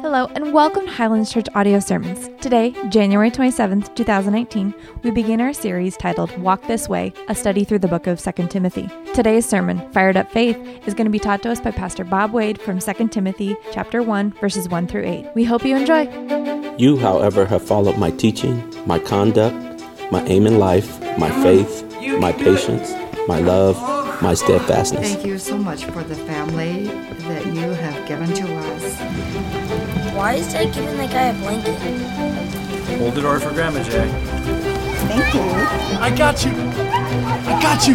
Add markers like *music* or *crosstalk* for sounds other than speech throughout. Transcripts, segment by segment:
Hello, and welcome to Highlands Church Audio Sermons. Today, January 27th, 2019, we begin our series titled Walk This Way, a study through the book of 2 Timothy. Today's sermon, Fired Up Faith, is going to be taught to us by Pastor Bob Wade from 2 Timothy chapter 1, verses 1 through 8. We hope you enjoy. You, however, have followed my teaching, my conduct, my aim in life, my faith, my patience, my love, my steadfastness. Thank you so much for the family that you have given to us. Why is Dad giving that guy a blanket? Hold the door for Grandma Jay. Thank you. I got you. I got you.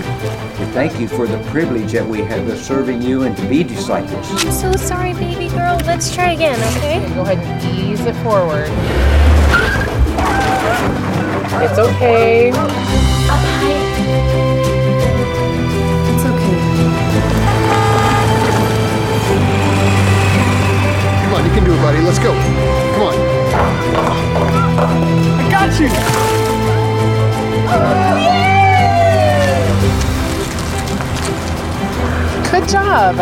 We thank you for the privilege that we have of serving you and to be disciples. I'm so sorry, baby girl. Let's try again, okay? Go ahead and ease it forward. It's okay. Can do it, buddy. Let's go. Come on. I got you. Good job.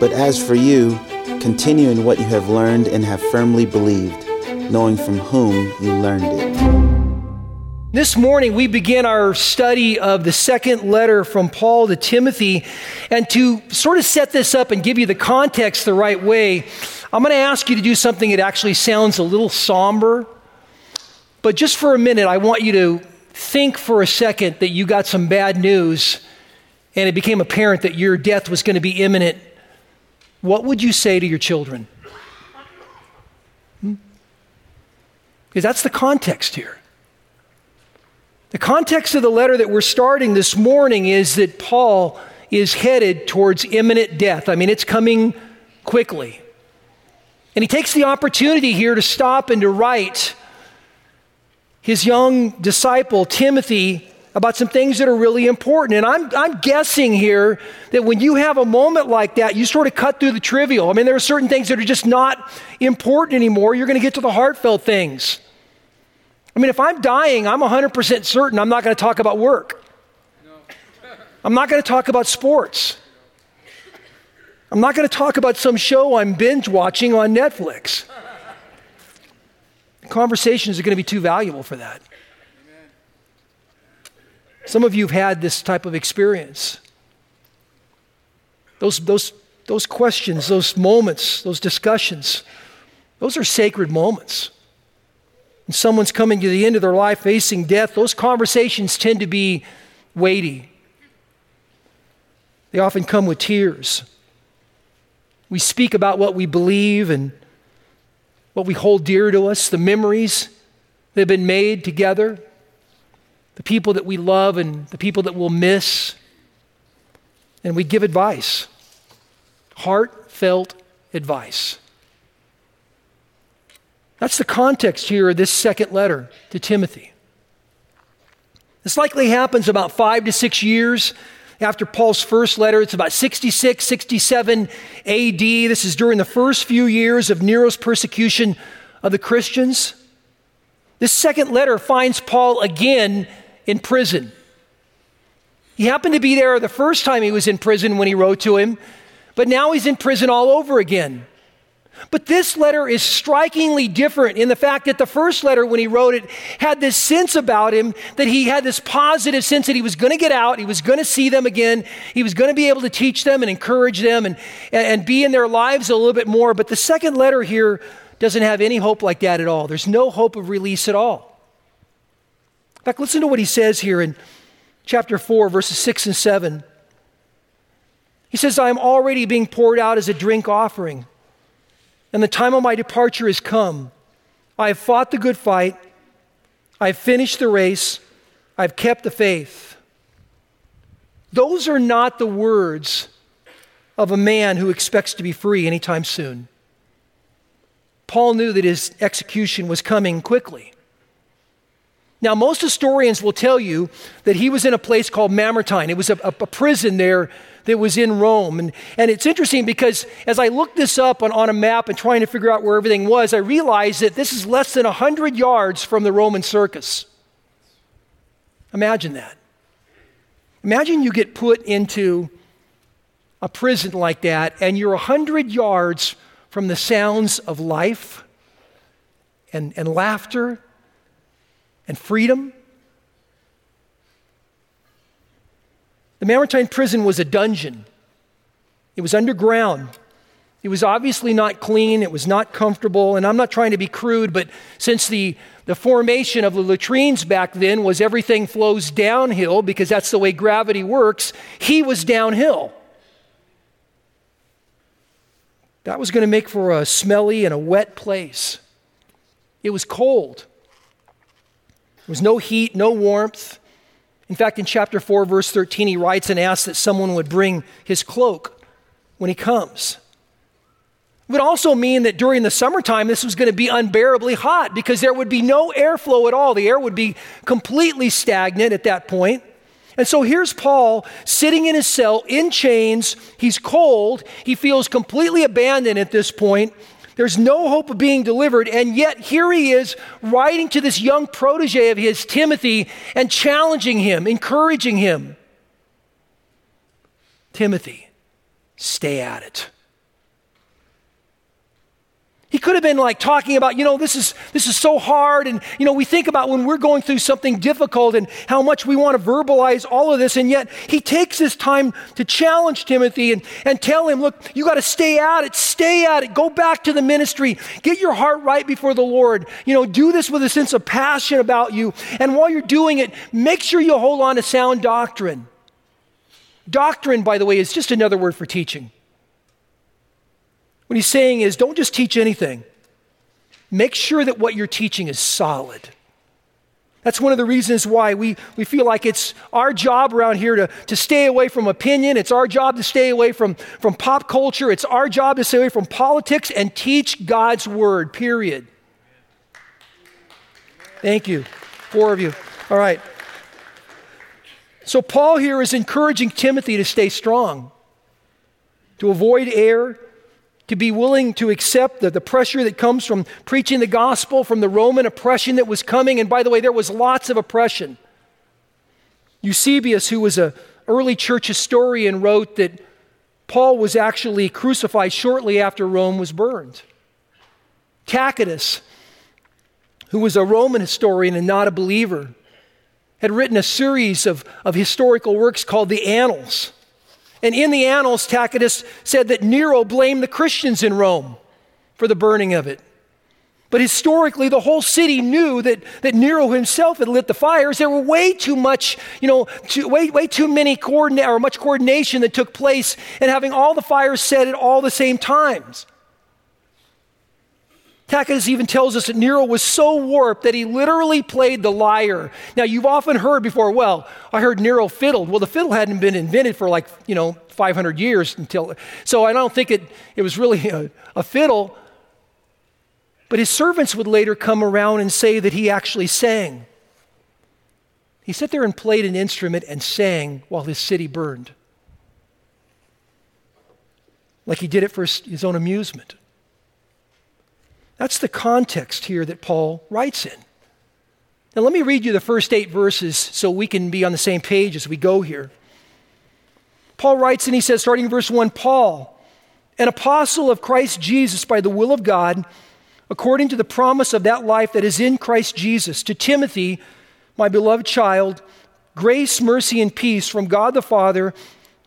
But as for you, continue in what you have learned and have firmly believed, knowing from whom you learned it. This morning, we begin our study of the second letter from Paul to Timothy. And to sort of set this up and give you the context the right way, I'm going to ask you to do something that actually sounds a little somber. But just for a minute, I want you to think for a second that you got some bad news and it became apparent that your death was going to be imminent. What would you say to your children? Hmm? Because that's the context here. The context of the letter that we're starting this morning is that Paul is headed towards imminent death. I mean, it's coming quickly. And he takes the opportunity here to stop and to write his young disciple, Timothy, about some things that are really important. And I'm, I'm guessing here that when you have a moment like that, you sort of cut through the trivial. I mean, there are certain things that are just not important anymore. You're going to get to the heartfelt things. I mean, if I'm dying, I'm 100% certain I'm not going to talk about work. I'm not going to talk about sports. I'm not going to talk about some show I'm binge watching on Netflix. Conversations are going to be too valuable for that. Some of you have had this type of experience. Those, those, those questions, those moments, those discussions, those are sacred moments. When someone's coming to the end of their life facing death, those conversations tend to be weighty. They often come with tears. We speak about what we believe and what we hold dear to us, the memories that have been made together, the people that we love and the people that we'll miss. And we give advice, heartfelt advice. That's the context here of this second letter to Timothy. This likely happens about five to six years after Paul's first letter. It's about 66, 67 AD. This is during the first few years of Nero's persecution of the Christians. This second letter finds Paul again in prison. He happened to be there the first time he was in prison when he wrote to him, but now he's in prison all over again. But this letter is strikingly different in the fact that the first letter, when he wrote it, had this sense about him that he had this positive sense that he was going to get out, he was going to see them again, he was going to be able to teach them and encourage them and, and be in their lives a little bit more. But the second letter here doesn't have any hope like that at all. There's no hope of release at all. In fact, listen to what he says here in chapter 4, verses 6 and 7. He says, I am already being poured out as a drink offering and the time of my departure has come. I have fought the good fight, I have finished the race, I have kept the faith. Those are not the words of a man who expects to be free anytime soon. Paul knew that his execution was coming quickly. Now, most historians will tell you that he was in a place called Mamertine. It was a, a, a, prison there that was in Rome. And, and it's interesting because as I looked this up on, on a map and trying to figure out where everything was, I realized that this is less than 100 yards from the Roman circus. Imagine that. Imagine you get put into a prison like that and you're 100 yards from the sounds of life and, and laughter and freedom. The Mamertine prison was a dungeon, it was underground. It was obviously not clean, it was not comfortable, and I'm not trying to be crude, but since the, the formation of the latrines back then was everything flows downhill because that's the way gravity works, he was downhill. That was going to make for a smelly and a wet place. It was cold. There was no heat, no warmth. In fact, in chapter 4, verse 13, he writes and asks that someone would bring his cloak when he comes. It would also mean that during the summertime, this was going to be unbearably hot because there would be no airflow at all. The air would be completely stagnant at that point. And so here's Paul sitting in his cell in chains. He's cold. He feels completely abandoned at this point. There's no hope of being delivered. And yet, here he is writing to this young protege of his, Timothy, and challenging him, encouraging him. Timothy, stay at it. He could have been like talking about, you know, this is this is so hard and you know, we think about when we're going through something difficult and how much we want to verbalize all of this and yet he takes this time to challenge Timothy and, and tell him, look, you got to stay at it, stay at it, go back to the ministry, get your heart right before the Lord. You know, do this with a sense of passion about you. And while you're doing it, make sure you hold on to sound doctrine. Doctrine, by the way, is just another word for teaching. What he's saying is don't just teach anything, make sure that what you're teaching is solid. That's one of the reasons why we, we feel like it's our job around here to, to stay away from opinion. It's our job to stay away from, from pop culture. It's our job to stay away from politics and teach God's word, period. Thank you. Four of you. All right. So, Paul here is encouraging Timothy to stay strong, to avoid error, to be willing to accept the, the pressure that comes from preaching the gospel, from the Roman oppression that was coming. And by the way, there was lots of oppression. Eusebius, who was an early church historian, wrote that Paul was actually crucified shortly after Rome was burned. Tacitus, who was a Roman historian and not a believer, had written a series of, of historical works called the Annals. And in the annals, Tacitus said that Nero blamed the Christians in Rome for the burning of it. But historically, the whole city knew that, that Nero himself had lit the fires. There were way too much, you know, too, way, way too many coordinate or much coordination that took place in having all the fires set at all the same times. Tacitus even tells us that Nero was so warped that he literally played the lyre. Now, you've often heard before, well, I heard Nero fiddled. Well, the fiddle hadn't been invented for like, you know, 500 years until, so I don't think it, it was really a, a fiddle. But his servants would later come around and say that he actually sang. He sat there and played an instrument and sang while his city burned. Like he did it for his own amusement. That's the context here that Paul writes in. Now, let me read you the first eight verses so we can be on the same page as we go here. Paul writes and he says, starting in verse 1 Paul, an apostle of Christ Jesus by the will of God, according to the promise of that life that is in Christ Jesus, to Timothy, my beloved child, grace, mercy, and peace from God the Father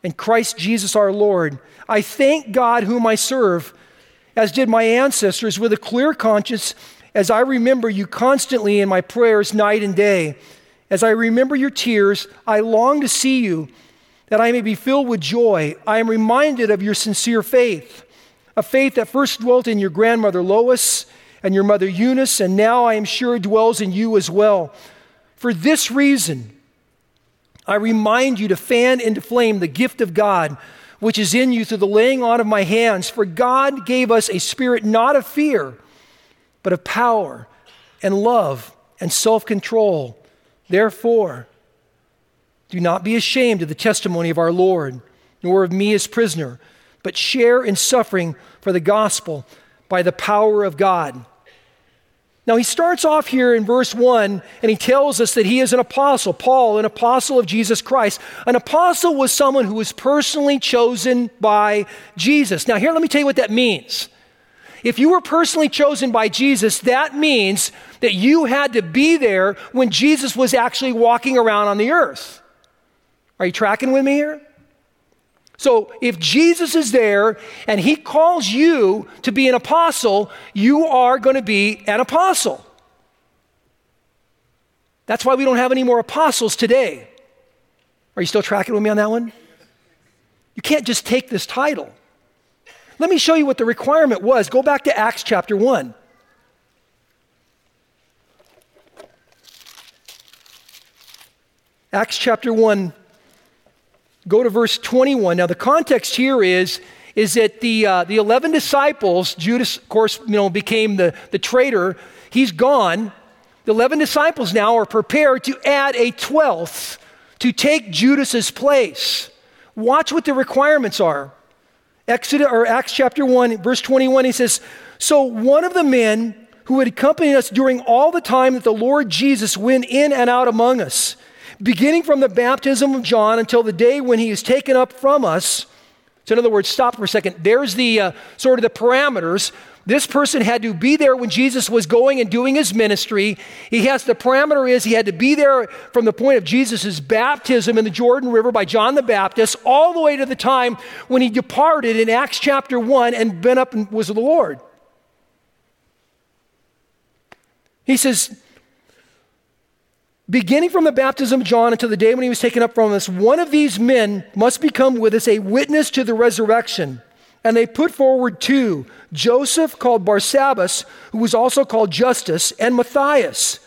and Christ Jesus our Lord. I thank God whom I serve as did my ancestors, with a clear conscience, as I remember you constantly in my prayers night and day. As I remember your tears, I long to see you, that I may be filled with joy. I am reminded of your sincere faith, a faith that first dwelt in your grandmother Lois and your mother Eunice, and now I am sure dwells in you as well. For this reason, I remind you to fan into flame the gift of God which is in you through the laying on of my hands. For God gave us a spirit not of fear, but of power and love and self control. Therefore, do not be ashamed of the testimony of our Lord, nor of me as prisoner, but share in suffering for the gospel by the power of God. Now, he starts off here in verse 1 and he tells us that he is an apostle, Paul, an apostle of Jesus Christ. An apostle was someone who was personally chosen by Jesus. Now, here, let me tell you what that means. If you were personally chosen by Jesus, that means that you had to be there when Jesus was actually walking around on the earth. Are you tracking with me here? So if Jesus is there and he calls you to be an apostle, you are going to be an apostle. That's why we don't have any more apostles today. Are you still tracking with me on that one? You can't just take this title. Let me show you what the requirement was. Go back to Acts chapter 1. Acts chapter 1, Go to verse 21. Now, the context here is, is that the, uh, the 11 disciples, Judas, of course, you know, became the, the traitor. He's gone. The 11 disciples now are prepared to add a 12th to take Judas's place. Watch what the requirements are. Exodus or Acts chapter 1, verse 21, he says, So one of the men who had accompanied us during all the time that the Lord Jesus went in and out among us, beginning from the baptism of John until the day when he is taken up from us. So, in other words, stop for a second. There's the uh, sort of the parameters. This person had to be there when Jesus was going and doing his ministry. He has the parameter is he had to be there from the point of Jesus' baptism in the Jordan River by John the Baptist all the way to the time when he departed in Acts chapter 1 and been up and was the Lord. He says, beginning from the baptism of John until the day when he was taken up from us, one of these men must become with us a witness to the resurrection. And they put forward two Joseph, called Barsabbas, who was also called Justus, and Matthias.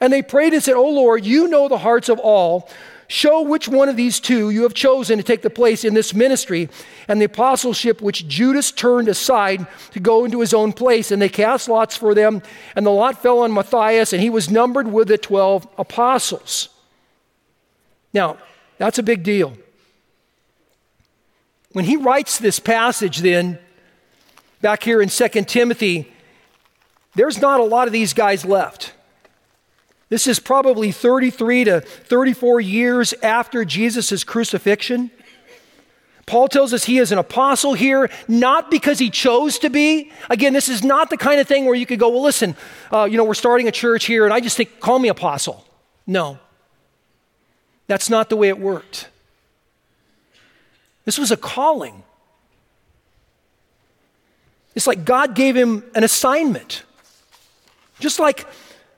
And they prayed and said, O Lord, you know the hearts of all. Show which one of these two you have chosen to take the place in this ministry and the apostleship which Judas turned aside to go into his own place. And they cast lots for them, and the lot fell on Matthias, and he was numbered with the 12 apostles. Now, that's a big deal. When he writes this passage, then, back here in 2 Timothy, there's not a lot of these guys left. This is probably 33 to 34 years after Jesus' crucifixion. Paul tells us he is an apostle here, not because he chose to be. Again, this is not the kind of thing where you could go, well, listen, uh, you know, we're starting a church here, and I just think, call me apostle. No. That's not the way it worked. This was a calling. It's like God gave him an assignment. Just like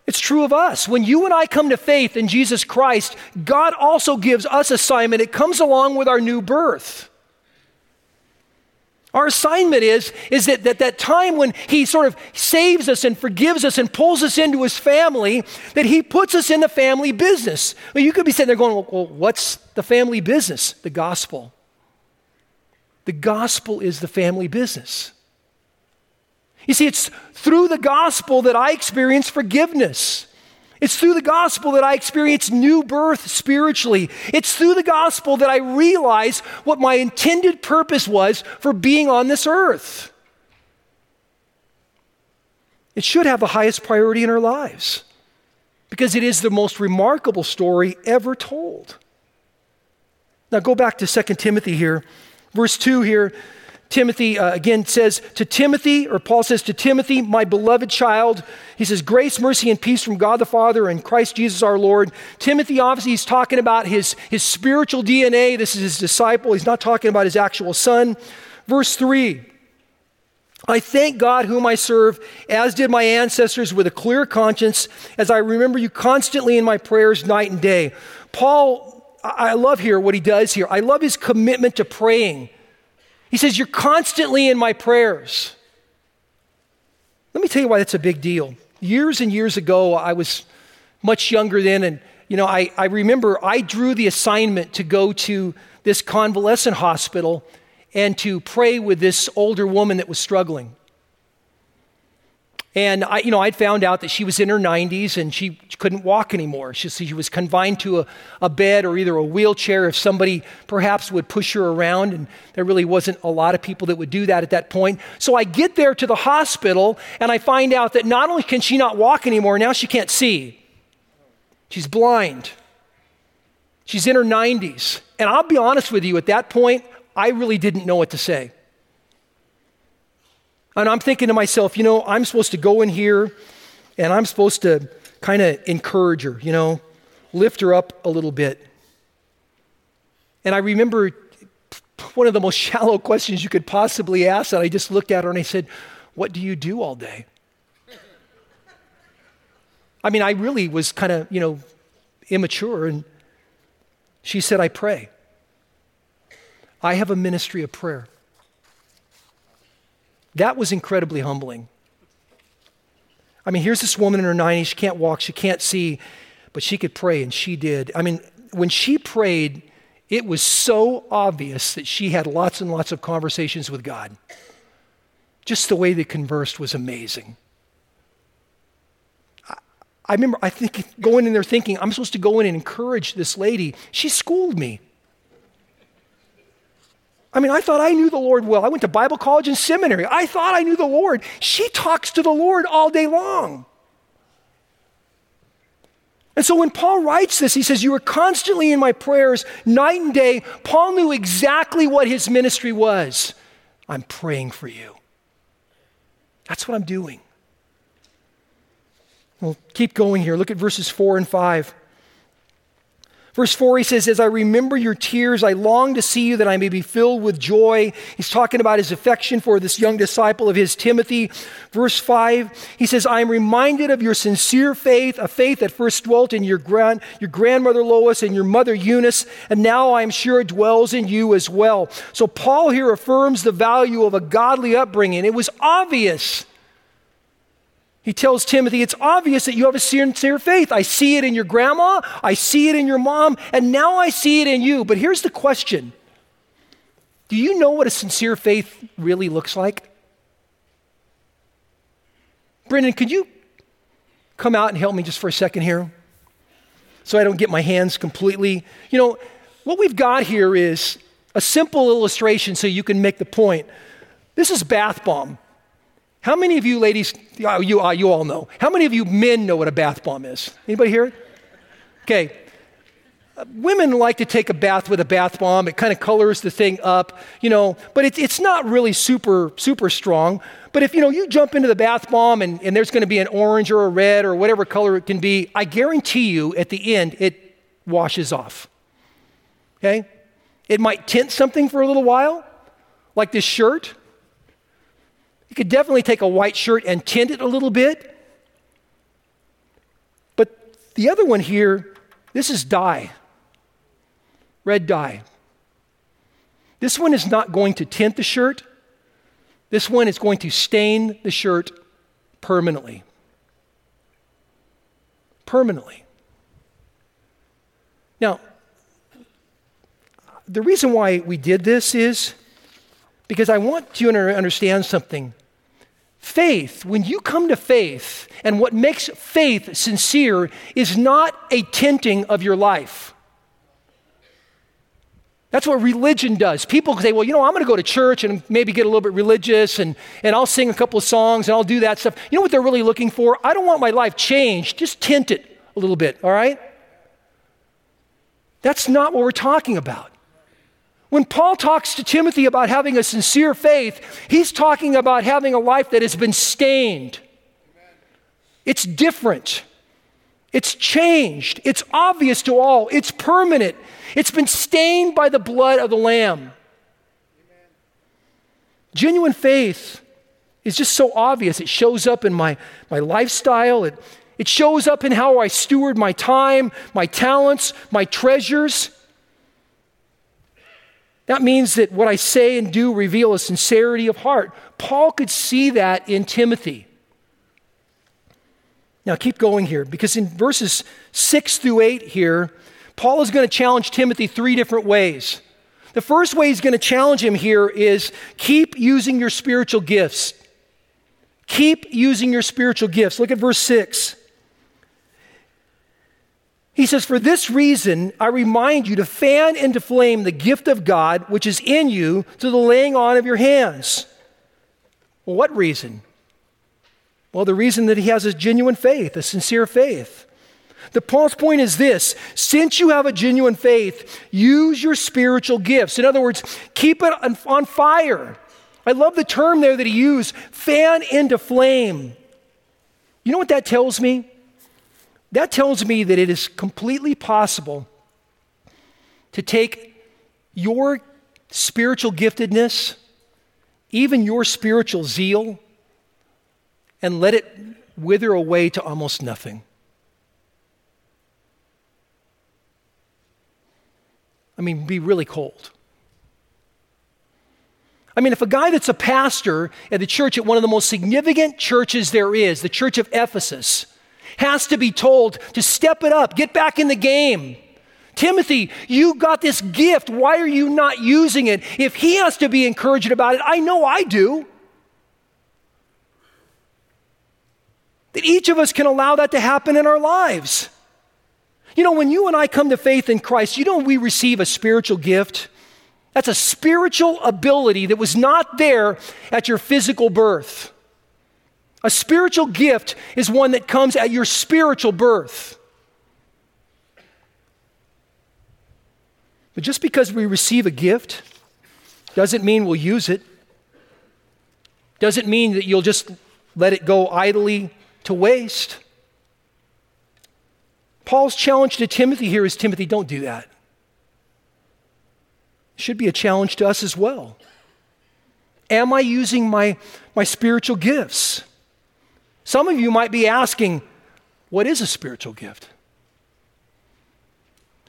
it's true of us. When you and I come to faith in Jesus Christ, God also gives us assignment. It comes along with our new birth. Our assignment is, is that, that that time when He sort of saves us and forgives us and pulls us into His family, that He puts us in the family business. Well, you could be sitting there going, well, what's the family business? The gospel. The gospel is the family business. You see, it's through the gospel that I experience forgiveness. It's through the gospel that I experience new birth spiritually. It's through the gospel that I realize what my intended purpose was for being on this earth. It should have the highest priority in our lives because it is the most remarkable story ever told. Now go back to 2 Timothy here. Verse 2 here Timothy uh, again says to Timothy, or Paul says to Timothy, my beloved child, he says, grace, mercy, and peace from God the Father and Christ Jesus our Lord. Timothy, obviously, he's talking about his, his spiritual DNA. This is his disciple. He's not talking about his actual son. Verse 3 I thank God whom I serve, as did my ancestors, with a clear conscience, as I remember you constantly in my prayers night and day. Paul, I love here what he does here. I love his commitment to praying. He says, You're constantly in my prayers. Let me tell you why that's a big deal. Years and years ago, I was much younger then, and you know, I, I remember I drew the assignment to go to this convalescent hospital and to pray with this older woman that was struggling. And I, you know, I'd found out that she was in her 90s and she couldn't walk anymore. She, she was confined to a, a bed or either a wheelchair if somebody perhaps would push her around. And there really wasn't a lot of people that would do that at that point. So I get there to the hospital and I find out that not only can she not walk anymore, now she can't see. She's blind. She's in her 90s. And I'll be honest with you, at that point, I really didn't know what to say. And I'm thinking to myself, you know, I'm supposed to go in here and I'm supposed to kind of encourage her, you know, lift her up a little bit. And I remember one of the most *laughs* shallow questions you could possibly ask And I just looked at her and I said, What do you do all day? I mean, I really was kind of, you know, immature. And she said, I pray. I have a ministry of prayer. That was incredibly humbling. I mean, here's this woman in her 90s. She can't walk, she can't see, but she could pray, and she did. I mean, when she prayed, it was so obvious that she had lots and lots of conversations with God. Just the way they conversed was amazing. I, I remember, I think, going in there thinking, I'm supposed to go in and encourage this lady. She schooled me. I mean, I thought I knew the Lord well. I went to Bible college and seminary. I thought I knew the Lord. She talks to the Lord all day long. And so when Paul writes this, he says, You were constantly in my prayers night and day. Paul knew exactly what his ministry was. I'm praying for you. That's what I'm doing. Well, keep going here. Look at verses 4 and 5. Verse 4, he says, As I remember your tears, I long to see you that I may be filled with joy. He's talking about his affection for this young disciple of his, Timothy. Verse 5, he says, I am reminded of your sincere faith, a faith that first dwelt in your, grand, your grandmother Lois and your mother Eunice, and now I am sure it dwells in you as well. So Paul here affirms the value of a godly upbringing. It was obvious he tells Timothy, It's obvious that you have a sincere faith. I see it in your grandma, I see it in your mom, and now I see it in you. But here's the question Do you know what a sincere faith really looks like? Brendan, could you come out and help me just for a second here? So I don't get my hands completely. You know, what we've got here is a simple illustration so you can make the point. This is bath bomb. How many of you ladies, you, uh, you all know, how many of you men know what a bath bomb is? Anybody here? Okay. Uh, women like to take a bath with a bath bomb. It kind of colors the thing up, you know, but it, it's not really super, super strong. But if, you know, you jump into the bath bomb and, and there's going to be an orange or a red or whatever color it can be, I guarantee you at the end it washes off. Okay? It might tint something for a little while, like this shirt. You could definitely take a white shirt and tint it a little bit. But the other one here, this is dye, red dye. This one is not going to tint the shirt. This one is going to stain the shirt permanently. Permanently. Now, the reason why we did this is because I want you to understand something. Faith, when you come to faith, and what makes faith sincere is not a tinting of your life. That's what religion does. People say, well, you know, I'm going to go to church and maybe get a little bit religious and, and I'll sing a couple of songs and I'll do that stuff. You know what they're really looking for? I don't want my life changed. Just tint it a little bit, all right? That's not what we're talking about. When Paul talks to Timothy about having a sincere faith, he's talking about having a life that has been stained. It's different. It's changed. It's obvious to all. It's permanent. It's been stained by the blood of the Lamb. Genuine faith is just so obvious. It shows up in my, my lifestyle, it, it shows up in how I steward my time, my talents, my treasures. That means that what I say and do reveal a sincerity of heart. Paul could see that in Timothy. Now, keep going here because in verses 6 through 8 here, Paul is going to challenge Timothy three different ways. The first way he's going to challenge him here is keep using your spiritual gifts. Keep using your spiritual gifts. Look at verse 6. He says, For this reason, I remind you to fan into flame the gift of God which is in you through the laying on of your hands. Well, what reason? Well, the reason that he has a genuine faith, a sincere faith. The Paul's point is this since you have a genuine faith, use your spiritual gifts. In other words, keep it on fire. I love the term there that he used fan into flame. You know what that tells me? That tells me that it is completely possible to take your spiritual giftedness, even your spiritual zeal, and let it wither away to almost nothing. I mean, be really cold. I mean, if a guy that's a pastor at the church at one of the most significant churches there is, the church of Ephesus, has to be told to step it up, get back in the game. Timothy, you got this gift. Why are you not using it? If he has to be encouraged about it, I know I do. That each of us can allow that to happen in our lives. You know, when you and I come to faith in Christ, you know, we receive a spiritual gift. That's a spiritual ability that was not there at your physical birth. A spiritual gift is one that comes at your spiritual birth. But just because we receive a gift doesn't mean we'll use it. Doesn't mean that you'll just let it go idly to waste. Paul's challenge to Timothy here is Timothy, don't do that. It should be a challenge to us as well. Am I using my, my spiritual gifts? Some of you might be asking, what is a spiritual gift?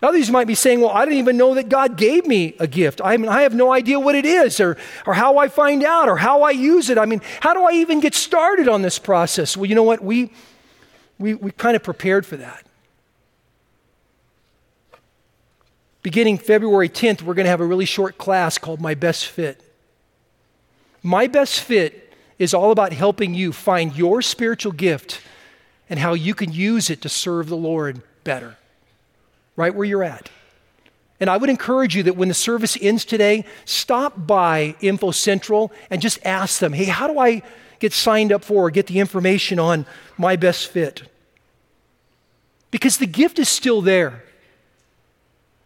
Others might be saying, well, I didn't even know that God gave me a gift. I, mean, I have no idea what it is or, or how I find out or how I use it. I mean, how do I even get started on this process? Well, you know what? We, we, we kind of prepared for that. Beginning February 10th, we're going to have a really short class called My Best Fit. My Best Fit is all about helping you find your spiritual gift and how you can use it to serve the Lord better, right where you're at. And I would encourage you that when the service ends today, stop by Info Central and just ask them, hey, how do I get signed up for or get the information on my best fit? Because the gift is still there.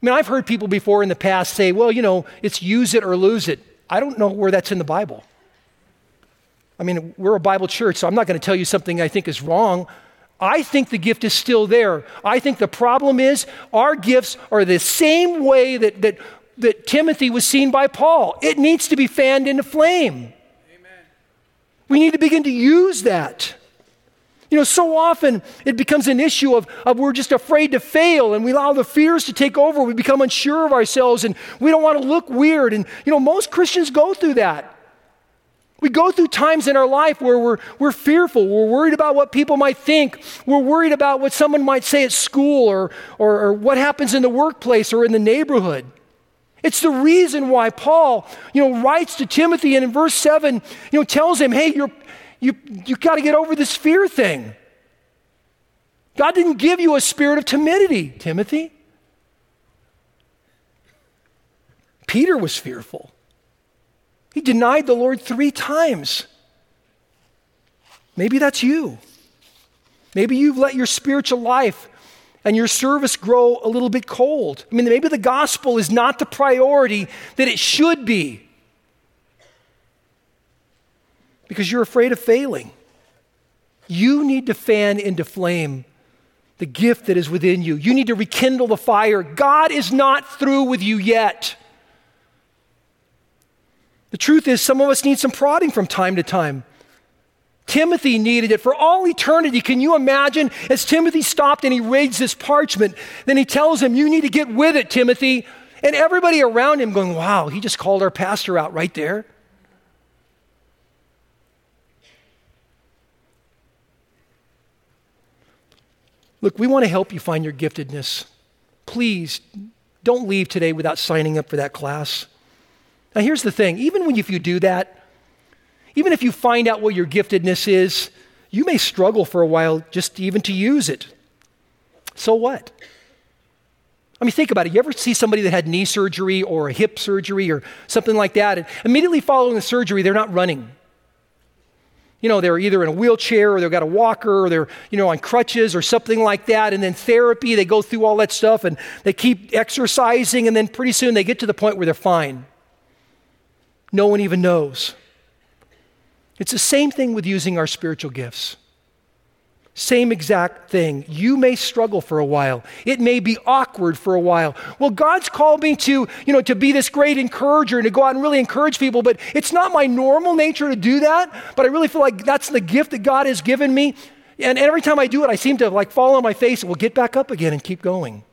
I mean, I've heard people before in the past say, well, you know, it's use it or lose it. I don't know where that's in the Bible. I mean, we're a Bible church, so I'm not going to tell you something I think is wrong. I think the gift is still there. I think the problem is our gifts are the same way that, that, that Timothy was seen by Paul. It needs to be fanned into flame. Amen. We need to begin to use that. You know, so often it becomes an issue of, of we're just afraid to fail and we allow the fears to take over. We become unsure of ourselves and we don't want to look weird. And, you know, most Christians go through that. We go through times in our life where we're, we're fearful. We're worried about what people might think. We're worried about what someone might say at school or, or, or what happens in the workplace or in the neighborhood. It's the reason why Paul, you know, writes to Timothy and in verse 7, you know, tells him, hey, you're, you, you got to get over this fear thing. God didn't give you a spirit of timidity, Timothy. Peter was fearful. He denied the Lord three times. Maybe that's you. Maybe you've let your spiritual life and your service grow a little bit cold. I mean, maybe the gospel is not the priority that it should be because you're afraid of failing. You need to fan into flame the gift that is within you. You need to rekindle the fire. God is not through with you yet. The truth is, some of us need some prodding from time to time. Timothy needed it for all eternity. Can you imagine? As Timothy stopped and he reads this parchment, then he tells him, You need to get with it, Timothy. And everybody around him going, Wow, he just called our pastor out right there. Look, we want to help you find your giftedness. Please don't leave today without signing up for that class. Now, here's the thing even when if you do that, Even if you find out what your giftedness is, you may struggle for a while just even to use it. So what? I mean, think about it. You ever see somebody that had knee surgery or a hip surgery or something like that, and immediately following the surgery, they're not running. You know, they're either in a wheelchair or they've got a walker or they're, you know, on crutches or something like that. And then therapy, they go through all that stuff and they keep exercising, and then pretty soon they get to the point where they're fine. No one even knows. It's the same thing with using our spiritual gifts. Same exact thing. You may struggle for a while. It may be awkward for a while. Well, God's called me to, you know, to be this great encourager and to go out and really encourage people, but it's not my normal nature to do that. But I really feel like that's the gift that God has given me. And every time I do it, I seem to like fall on my face and will get back up again and keep going.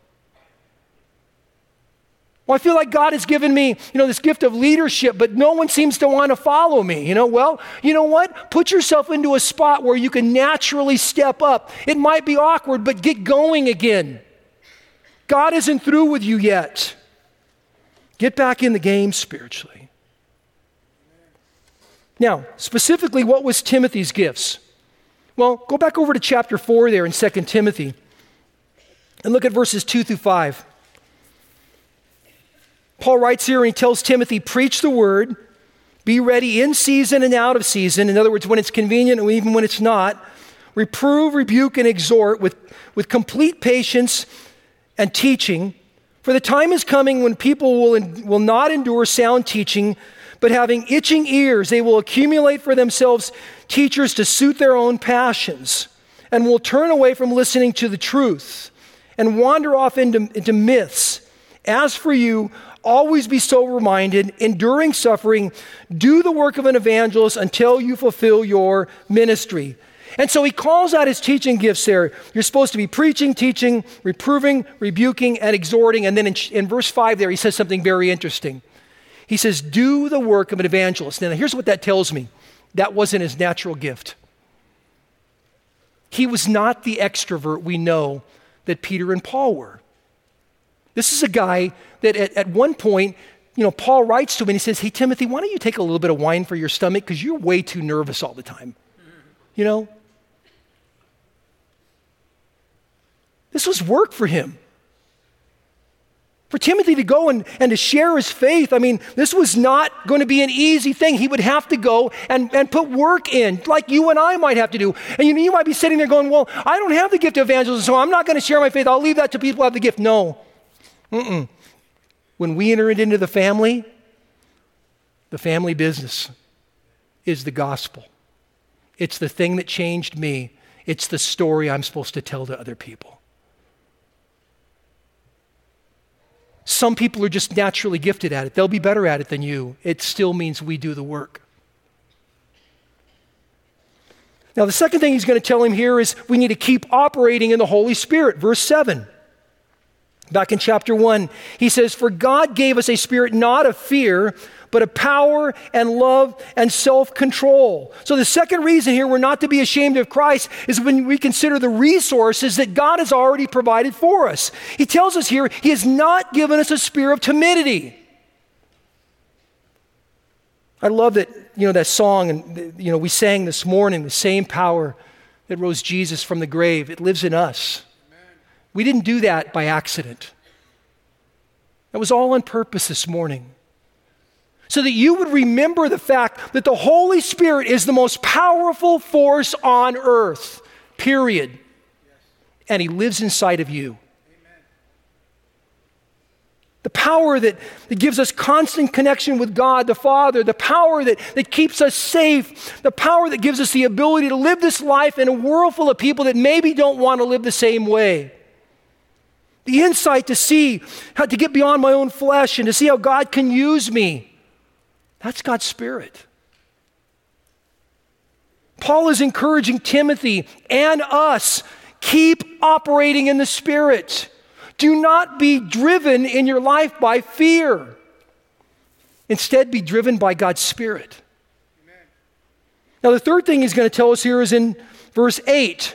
Well, I feel like God has given me, you know, this gift of leadership, but no one seems to want to follow me. You know, well, you know what? Put yourself into a spot where you can naturally step up. It might be awkward, but get going again. God isn't through with you yet. Get back in the game spiritually. Now, specifically, what was Timothy's gifts? Well, go back over to chapter 4 there in 2 Timothy and look at verses 2 through 5. Paul writes here and he tells Timothy, preach the word, be ready in season and out of season. In other words, when it's convenient and even when it's not. Reprove, rebuke, and exhort with, with complete patience and teaching. For the time is coming when people will, will not endure sound teaching, but having itching ears, they will accumulate for themselves teachers to suit their own passions, and will turn away from listening to the truth and wander off into, into myths. As for you, Always be sober minded, enduring suffering, do the work of an evangelist until you fulfill your ministry. And so he calls out his teaching gifts there. You're supposed to be preaching, teaching, reproving, rebuking, and exhorting. And then in, in verse 5 there, he says something very interesting. He says, Do the work of an evangelist. Now, here's what that tells me that wasn't his natural gift. He was not the extrovert we know that Peter and Paul were. This is a guy that at, at one point, you know, Paul writes to him and he says, Hey, Timothy, why don't you take a little bit of wine for your stomach because you're way too nervous all the time. You know? This was work for him. For Timothy to go and, and to share his faith, I mean, this was not going to be an easy thing. He would have to go and, and put work in, like you and I might have to do. And you, you might be sitting there going, Well, I don't have the gift of evangelism, so I'm not going to share my faith. I'll leave that to people who have the gift. No. Mm-mm. When we enter into the family, the family business is the gospel. It's the thing that changed me. It's the story I'm supposed to tell to other people. Some people are just naturally gifted at it. They'll be better at it than you. It still means we do the work. Now, the second thing he's going to tell him here is we need to keep operating in the Holy Spirit. Verse 7. Back in chapter 1, he says, For God gave us a spirit not of fear, but of power and love and self control. So, the second reason here we're not to be ashamed of Christ is when we consider the resources that God has already provided for us. He tells us here, He has not given us a spirit of timidity. I love that, you know, that song, and, you know, we sang this morning, the same power that rose Jesus from the grave, it lives in us. We didn't do that by accident. That was all on purpose this morning. So that you would remember the fact that the Holy Spirit is the most powerful force on earth, period. And He lives inside of you. The power that, that gives us constant connection with God the Father, the power that, that keeps us safe, the power that gives us the ability to live this life in a world full of people that maybe don't want to live the same way the insight to see how to get beyond my own flesh and to see how God can use me. That's God's Spirit. Paul is encouraging Timothy and us keep operating in the Spirit. Do not be driven in your life by fear. Instead, be driven by God's Spirit. Amen. Now, the third thing he's going to tell us here is in verse 8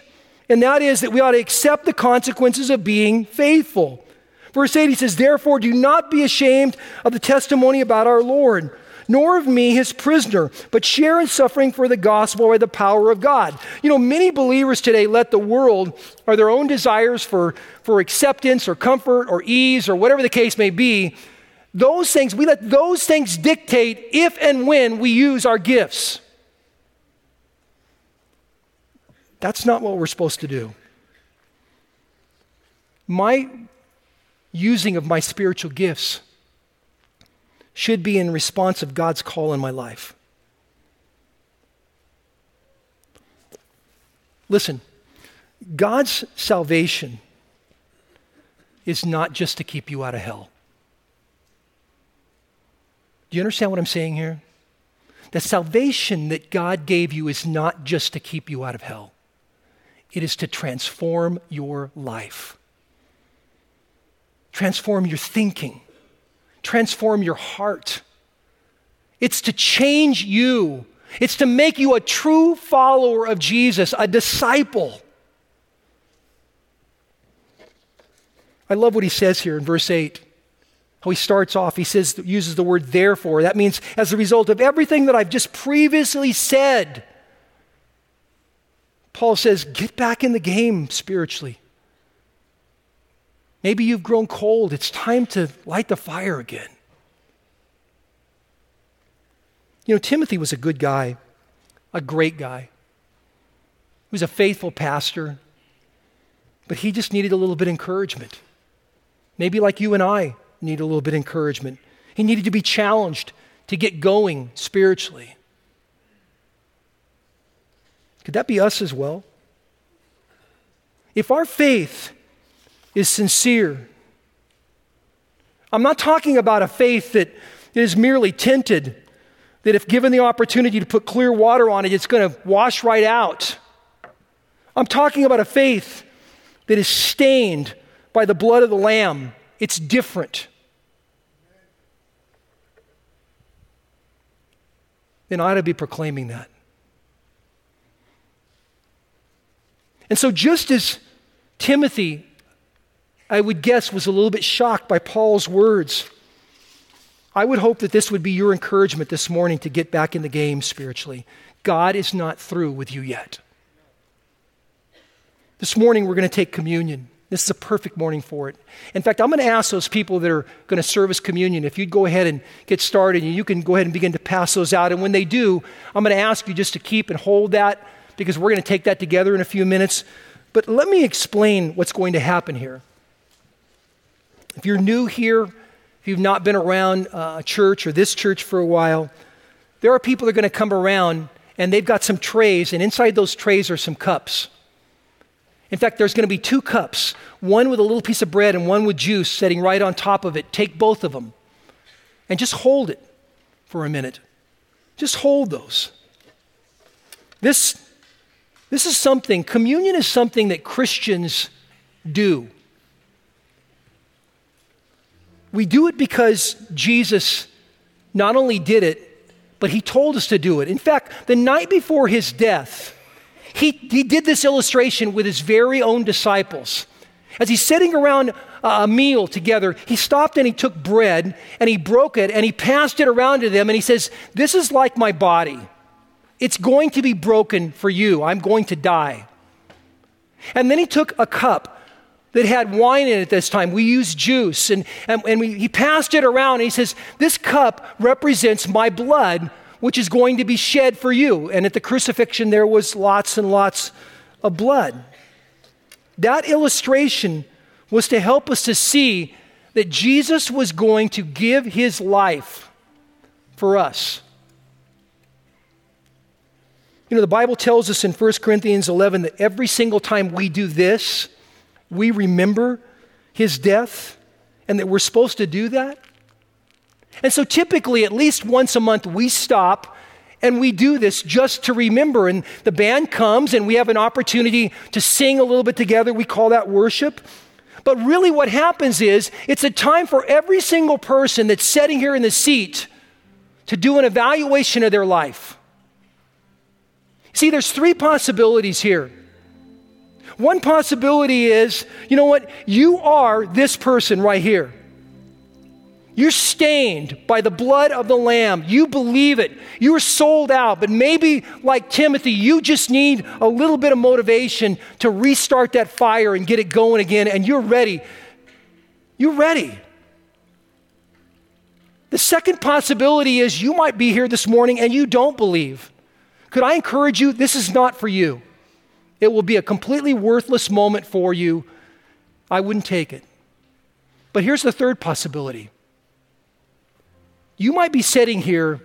and that is that we ought to accept the consequences of being faithful. Verse 8, he says, Therefore, do not be ashamed of the testimony about our Lord, nor of me, his prisoner, but share in suffering for the gospel by the power of God. You know, many believers today let the world or their own desires for, for acceptance or comfort or ease or whatever the case may be, those things, we let those things dictate if and when we use our gifts. That's not what we're supposed to do. My using of my spiritual gifts should be in response of God's call in my life. Listen, God's salvation is not just to keep you out of hell. Do you understand what I'm saying here? The salvation that God gave you is not just to keep you out of hell, it is to transform your life, transform your thinking, transform your heart. It's to change you. It's to make you a true follower of Jesus, a disciple. I love what he says here in verse 8. How he starts off, he says, uses the word therefore. That means as a result of everything that I've just previously said. Paul says, get back in the game spiritually. Maybe you've grown cold. It's time to light the fire again. You know, Timothy was a good guy, a great guy. He was a faithful pastor, but he just needed a little bit of encouragement. Maybe like you and I need a little bit of encouragement. He needed to be challenged to get going spiritually. Could that be us as well? If our faith is sincere. I'm not talking about a faith that is merely tinted, that if given the opportunity to put clear water on it, it's going to wash right out. I'm talking about a faith that is stained by the blood of the Lamb. It's different. Then I ought to be proclaiming that. And so, just as Timothy I would guess, was a little bit shocked by Paul's words. I would hope that this would be your encouragement this morning to get back in the game spiritually. God is not through with you yet. This morning, we're going to take communion. This is a perfect morning for it. In fact, I'm going to ask those people that are going to service communion if you'd go ahead and get started and you can go ahead and begin to pass those out. And when they do, I'm going to ask you just to keep and hold that because we're going to take that together in a few minutes. But let me explain what's going to happen here. If you're new here, if you've not been around uh, a church or this church for a while, there are people that are going to come around and they've got some trays, and inside those trays are some cups. In fact, there's going to be two cups, one with a little piece of bread and one with juice sitting right on top of it. Take both of them and just hold it for a minute. Just hold those. This, this is something, communion is something that Christians do. We do it because Jesus not only did it, but he told us to do it. In fact, the night before his death, he, he did this illustration with his very own disciples. As he's sitting around a meal together, he stopped and he took bread and he broke it and he passed it around to them and he says, This is like my body. It's going to be broken for you. I'm going to die. And then he took a cup that had wine in it this time. We used juice. And, and, and we, he passed it around and he says, This cup represents my blood, which is going to be shed for you. And at the crucifixion, there was lots and lots of blood. That illustration was to help us to see that Jesus was going to give his life for us. You know, the Bible tells us in 1 Corinthians 11 that every single time we do this, we remember his death and that we're supposed to do that? And so typically, at least once a month, we stop and we do this just to remember. And the band comes and we have an opportunity to sing a little bit together. We call that worship. But really, what happens is it's a time for every single person that's sitting here in the seat to do an evaluation of their life. See, there's three possibilities here. One possibility is you know what? You are this person right here. You're stained by the blood of the Lamb. You believe it. You are sold out. But maybe, like Timothy, you just need a little bit of motivation to restart that fire and get it going again, and you're ready. You're ready. The second possibility is you might be here this morning and you don't believe. Could I encourage you? This is not for you. It will be a completely worthless moment for you. I wouldn't take it. But here's the third possibility you might be sitting here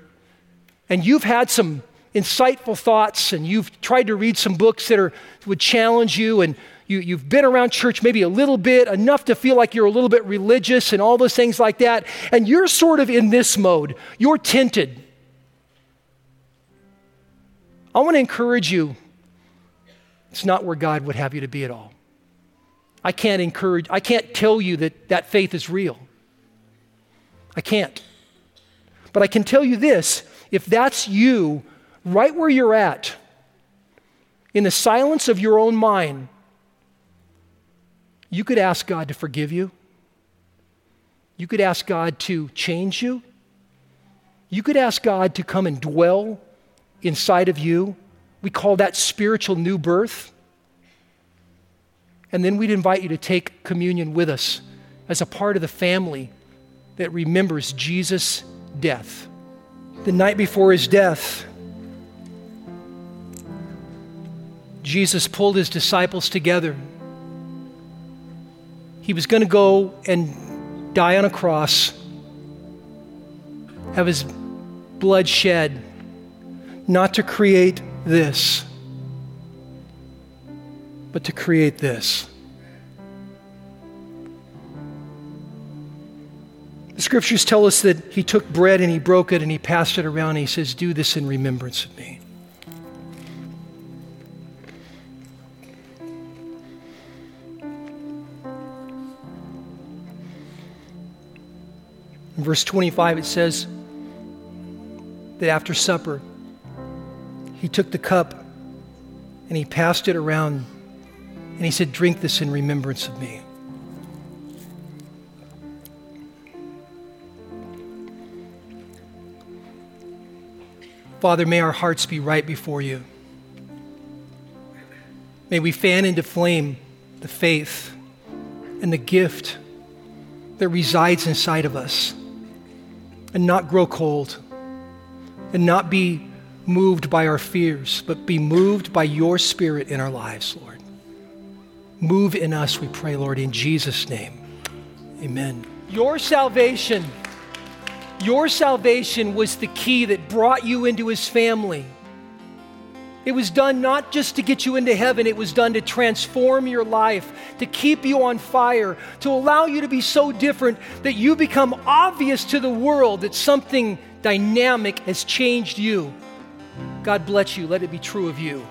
and you've had some insightful thoughts and you've tried to read some books that are, would challenge you and you, you've been around church maybe a little bit, enough to feel like you're a little bit religious and all those things like that, and you're sort of in this mode. You're tinted. I want to encourage you. It's not where God would have you to be at all. I can't encourage, I can't tell you that that faith is real. I can't. But I can tell you this if that's you, right where you're at, in the silence of your own mind, you could ask God to forgive you. You could ask God to change you. You could ask God to come and dwell inside of you. We call that spiritual new birth. And then we'd invite you to take communion with us as a part of the family that remembers Jesus' death. The night before his death, Jesus pulled his disciples together. He was going to go and die on a cross, have his blood shed, not to create this, but to create this. The scriptures tell us that he took bread and he broke it and he passed it around and he says, Do this in remembrance of me. In verse 25, it says that after supper, he took the cup and he passed it around and he said, Drink this in remembrance of me. Father, may our hearts be right before you. May we fan into flame the faith and the gift that resides inside of us and not grow cold and not be moved by our fears, but be moved by your spirit in our lives, Lord. Move in us, we pray, Lord, in Jesus' name. Amen. Your salvation, your salvation was the key that brought you into his family. It was done not just to get you into heaven, it was done to transform your life, to keep you on fire, to allow you to be so different that you become obvious to the world that something dynamic has changed you. God bless you. Let it be true of you.